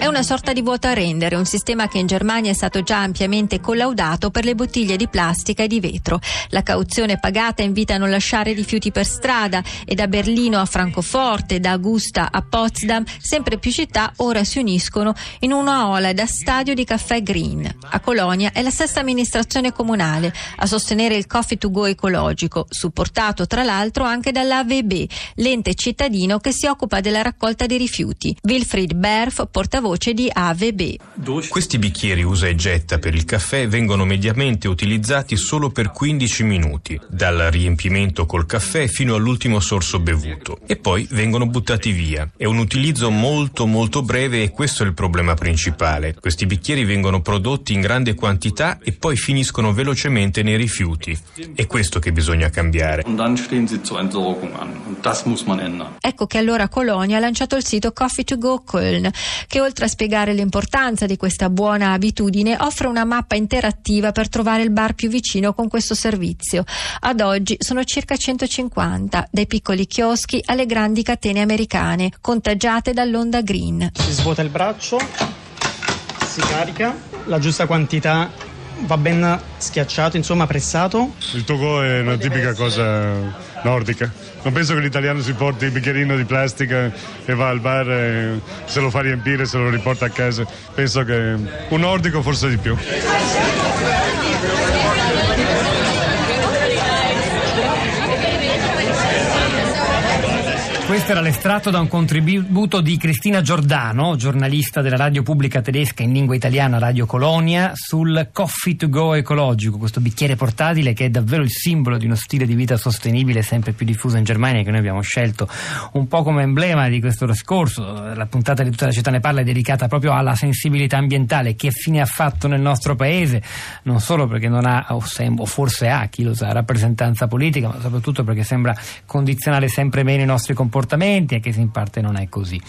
È una sorta di vuoto a rendere, un sistema che in Germania è stato già ampiamente collaudato per le bottiglie di plastica e di vetro. La cauzione pagata invita a non lasciare rifiuti per strada e da Berlino a Francoforte, da Augusta a Potsdam, sempre più città ora si uniscono in una ola da stadio di caffè green. A Colonia è la stessa amministrazione comunale a sostenere il coffee to go ecologico, supportato tra l'altro anche dall'AVB, l'ente cittadino che si occupa della raccolta dei rifiuti. Wilfried Berf, portavoce voce di AVB. Questi bicchieri usa e getta per il caffè vengono mediamente utilizzati solo per 15 minuti, dal riempimento col caffè fino all'ultimo sorso bevuto, e poi vengono buttati via. È un utilizzo molto molto breve e questo è il problema principale. Questi bicchieri vengono prodotti in grande quantità e poi finiscono velocemente nei rifiuti. È questo che bisogna cambiare. Ecco che allora Colonia ha lanciato il sito Coffee to Go Köln, che oltre oltre a spiegare l'importanza di questa buona abitudine, offre una mappa interattiva per trovare il bar più vicino con questo servizio. Ad oggi sono circa 150, dai piccoli chioschi alle grandi catene americane, contagiate dall'onda green. Si svuota il braccio, si carica, la giusta quantità va ben schiacciato, insomma pressato. Il togo è una tipica cosa nordica. Non penso che l'italiano si porti il bicchierino di plastica e va al bar e se lo fa riempire, se lo riporta a casa. Penso che un nordico forse di più. Questo era l'estratto da un contributo di Cristina Giordano, giornalista della radio pubblica tedesca in lingua italiana Radio Colonia, sul coffee to go ecologico, questo bicchiere portatile che è davvero il simbolo di uno stile di vita sostenibile sempre più diffuso in Germania che noi abbiamo scelto un po' come emblema di questo trascorso. La puntata di tutta la città ne parla è dedicata proprio alla sensibilità ambientale. Che fine ha fatto nel nostro paese? Non solo perché non ha, o, forse ha, chi lo sa, rappresentanza politica, ma soprattutto perché sembra condizionare sempre meno i nostri comportamenti comportamenti e che in parte non è così.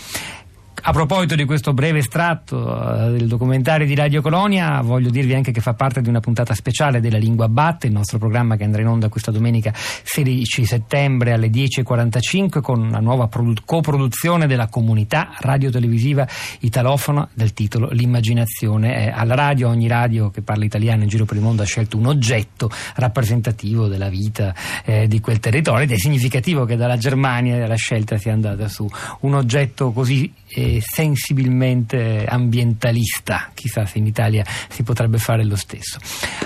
A proposito di questo breve estratto uh, del documentario di Radio Colonia, voglio dirvi anche che fa parte di una puntata speciale della Lingua Batte, il nostro programma che andrà in onda questa domenica 16 settembre alle 10.45 con una nuova produ- coproduzione della comunità radio-televisiva italofona del titolo L'immaginazione alla radio. Ogni radio che parla italiano in giro per il mondo ha scelto un oggetto rappresentativo della vita eh, di quel territorio ed è significativo che dalla Germania la scelta sia andata su un oggetto così eh, sensibilmente ambientalista. Chissà se in Italia si potrebbe fare lo stesso.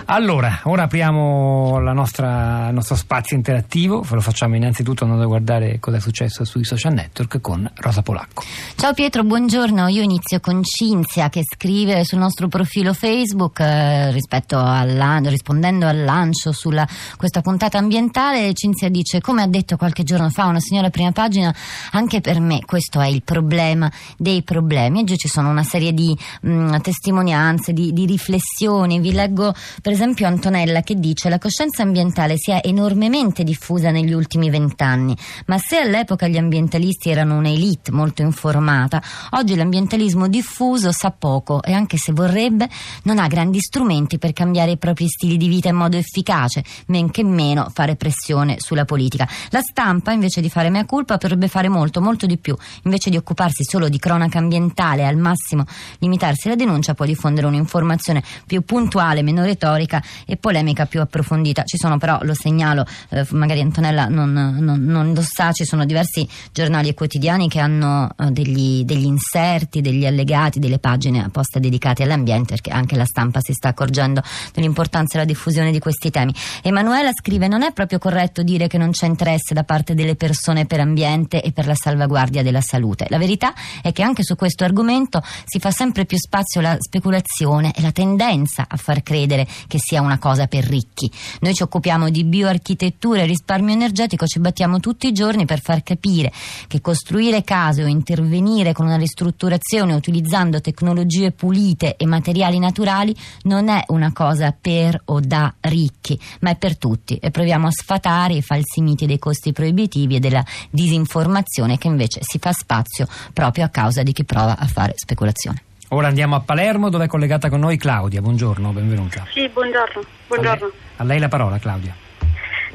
Allora, ora apriamo nostra, il nostro spazio interattivo, ve lo facciamo innanzitutto andando a guardare cosa è successo sui social network con Rosa Polacco. Ciao Pietro, buongiorno. Io inizio con Cinzia che scrive sul nostro profilo Facebook eh, rispetto al, rispondendo al lancio su questa puntata ambientale. Cinzia dice: Come ha detto qualche giorno fa una signora prima pagina, anche per me questo è il problema dei problemi. Oggi ci sono una serie di mh, mm, testimonianze, di, di, riflessioni. Vi leggo per esempio Antonella che dice la coscienza ambientale si è enormemente diffusa negli ultimi vent'anni, ma se all'epoca gli ambientalisti erano un'elite molto informata, oggi l'ambientalismo diffuso sa poco e anche se vorrebbe non ha grandi strumenti per cambiare i propri stili di vita in modo efficace, men che meno fare pressione sulla politica. La stampa invece di fare mea culpa potrebbe fare molto, molto di più, invece di occuparsi solo solo di cronaca ambientale, al massimo limitarsi alla denuncia, può diffondere un'informazione più puntuale, meno retorica e polemica più approfondita. Ci sono però, lo segnalo, eh, magari Antonella non, non, non, lo sa, ci sono diversi giornali e quotidiani che hanno eh, degli, degli, inserti, degli allegati, delle pagine apposta dedicate all'ambiente, perché anche la stampa si sta accorgendo dell'importanza della diffusione di questi temi. Emanuela scrive: Non è proprio corretto dire che non c'è interesse da parte delle persone per ambiente e per la salvaguardia della salute. La verità è che anche su questo argomento si fa sempre più spazio alla speculazione e la tendenza a far credere che sia una cosa per ricchi. Noi ci occupiamo di bioarchitettura e risparmio energetico, ci battiamo tutti i giorni per far capire che costruire case o intervenire con una ristrutturazione utilizzando tecnologie pulite e materiali naturali non è una cosa per o da ricchi, ma è per tutti e proviamo a sfatare i falsi miti dei costi proibitivi e della disinformazione che invece si fa spazio proprio a causa di chi prova a fare speculazione. Ora andiamo a Palermo dove è collegata con noi Claudia. Buongiorno, benvenuta. Sì, buongiorno. buongiorno. A, lei, a lei la parola Claudia.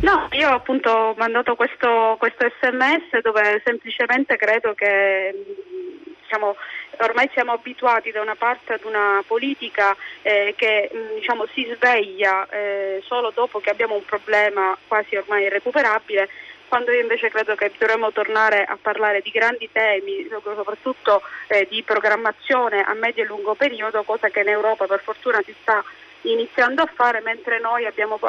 No, io appunto ho mandato questo, questo sms dove semplicemente credo che diciamo, ormai siamo abituati da una parte ad una politica eh, che diciamo, si sveglia eh, solo dopo che abbiamo un problema quasi ormai irrecuperabile quando io invece credo che dovremmo tornare a parlare di grandi temi, soprattutto eh, di programmazione a medio e lungo periodo, cosa che in Europa per fortuna si sta iniziando a fare, mentre noi abbiamo,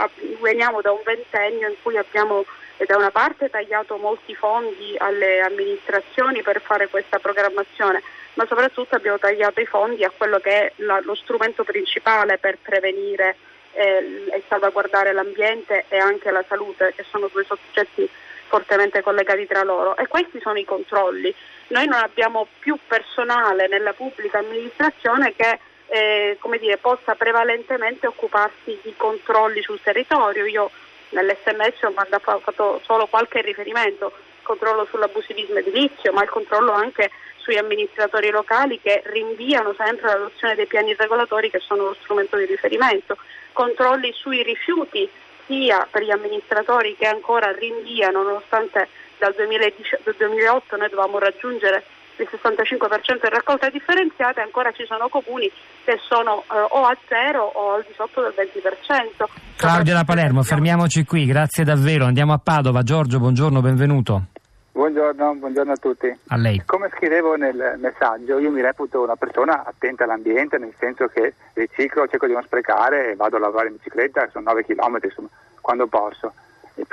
veniamo da un ventennio in cui abbiamo eh, da una parte tagliato molti fondi alle amministrazioni per fare questa programmazione, ma soprattutto abbiamo tagliato i fondi a quello che è la, lo strumento principale per prevenire eh, e salvaguardare l'ambiente e anche la salute, che sono due soggetti fortemente collegati tra loro e questi sono i controlli. Noi non abbiamo più personale nella pubblica amministrazione che eh, dire, possa prevalentemente occuparsi di controlli sul territorio. Io nell'SMS ho fatto solo qualche riferimento, controllo sull'abusivismo edilizio, ma il controllo anche sui amministratori locali che rinviano sempre l'adozione dei piani regolatori che sono lo strumento di riferimento, controlli sui rifiuti sia per gli amministratori che ancora rinviano nonostante dal 2008 noi dovevamo raggiungere il 65% di raccolta differenziata ancora ci sono comuni che sono eh, o a zero o al di sotto del 20%. Claudia da Palermo, fermiamoci qui, grazie davvero. Andiamo a Padova. Giorgio, buongiorno, benvenuto. Buongiorno, buongiorno, a tutti. A lei. Come scrivevo nel messaggio, io mi reputo una persona attenta all'ambiente, nel senso che riciclo, cerco di non sprecare e vado a lavorare in bicicletta, sono 9 km insomma, quando posso. E,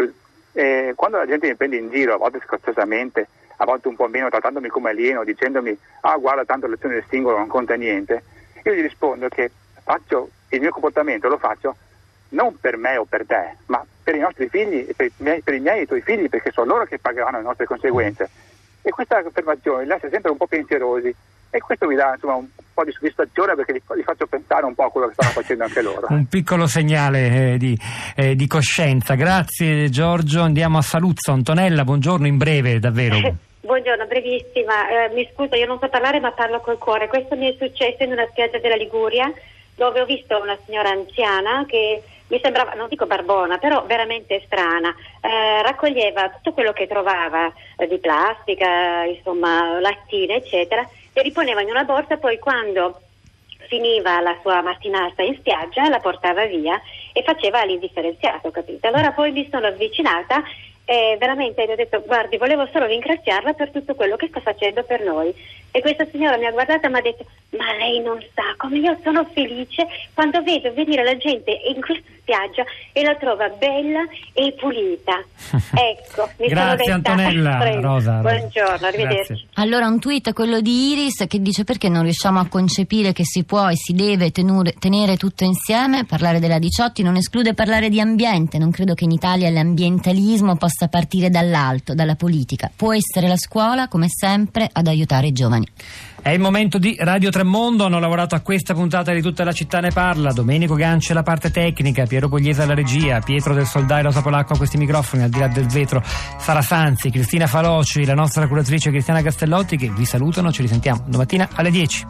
e quando la gente mi prende in giro, a volte scozzosamente, a volte un po' meno, trattandomi come alieno, dicendomi ah guarda tanto l'azione del singolo non conta niente, io gli rispondo che faccio il mio comportamento, lo faccio non per me o per te, ma per i nostri figli, per i miei, per i miei e i tuoi figli, perché sono loro che pagheranno le nostre conseguenze. E questa affermazione li lascia sempre un po' pensierosi e questo mi dà insomma, un po' di soddisfazione perché li, li, faccio pensare un po' a quello che stanno facendo anche loro. un piccolo segnale eh, di, eh, di, coscienza. Grazie Giorgio, andiamo a Saluzzo. Antonella, buongiorno in breve davvero. Buongiorno, brevissima. Eh, mi scuso, io non so parlare ma parlo col cuore. Questo mi è successo in una spiaggia della Liguria dove ho visto una signora anziana che mi sembrava, non dico barbona, però veramente strana, eh, raccoglieva tutto quello che trovava eh, di plastica, insomma, lattine, eccetera, e riponeva in una borsa, poi quando finiva la sua mattinata in spiaggia la portava via e faceva l'indifferenziato, capito? Allora poi mi sono avvicinata e veramente gli ho detto guardi volevo solo ringraziarla per tutto quello che sta facendo per noi e questa signora mi ha guardata e mi ha detto ma lei non sa come io sono felice quando vedo venire la gente in questa spiaggia e la trova bella e pulita. Ecco mi grazie sono Antonella. Rosa, Rosa, buongiorno arrivederci. Grazie. allora un tweet quello di Iris che dice perché non riusciamo a concepire che si può e si deve tenure, tenere tutto insieme? Parlare della Diciotti non esclude parlare di ambiente. Non credo che in Italia l'ambientalismo possa partire dall'alto, dalla politica. Può essere la scuola, come sempre, ad aiutare i giovani. È il momento di Radio Tremondo, hanno lavorato a questa puntata di Tutta la città ne parla, Domenico Gancia la parte tecnica, Piero Pugliese alla regia, Pietro del Soldai Rosa Polacco a questi microfoni, al di là del vetro, Sara Sanzi, Cristina Faloci, la nostra curatrice Cristiana Castellotti che vi salutano, ci risentiamo domattina alle 10.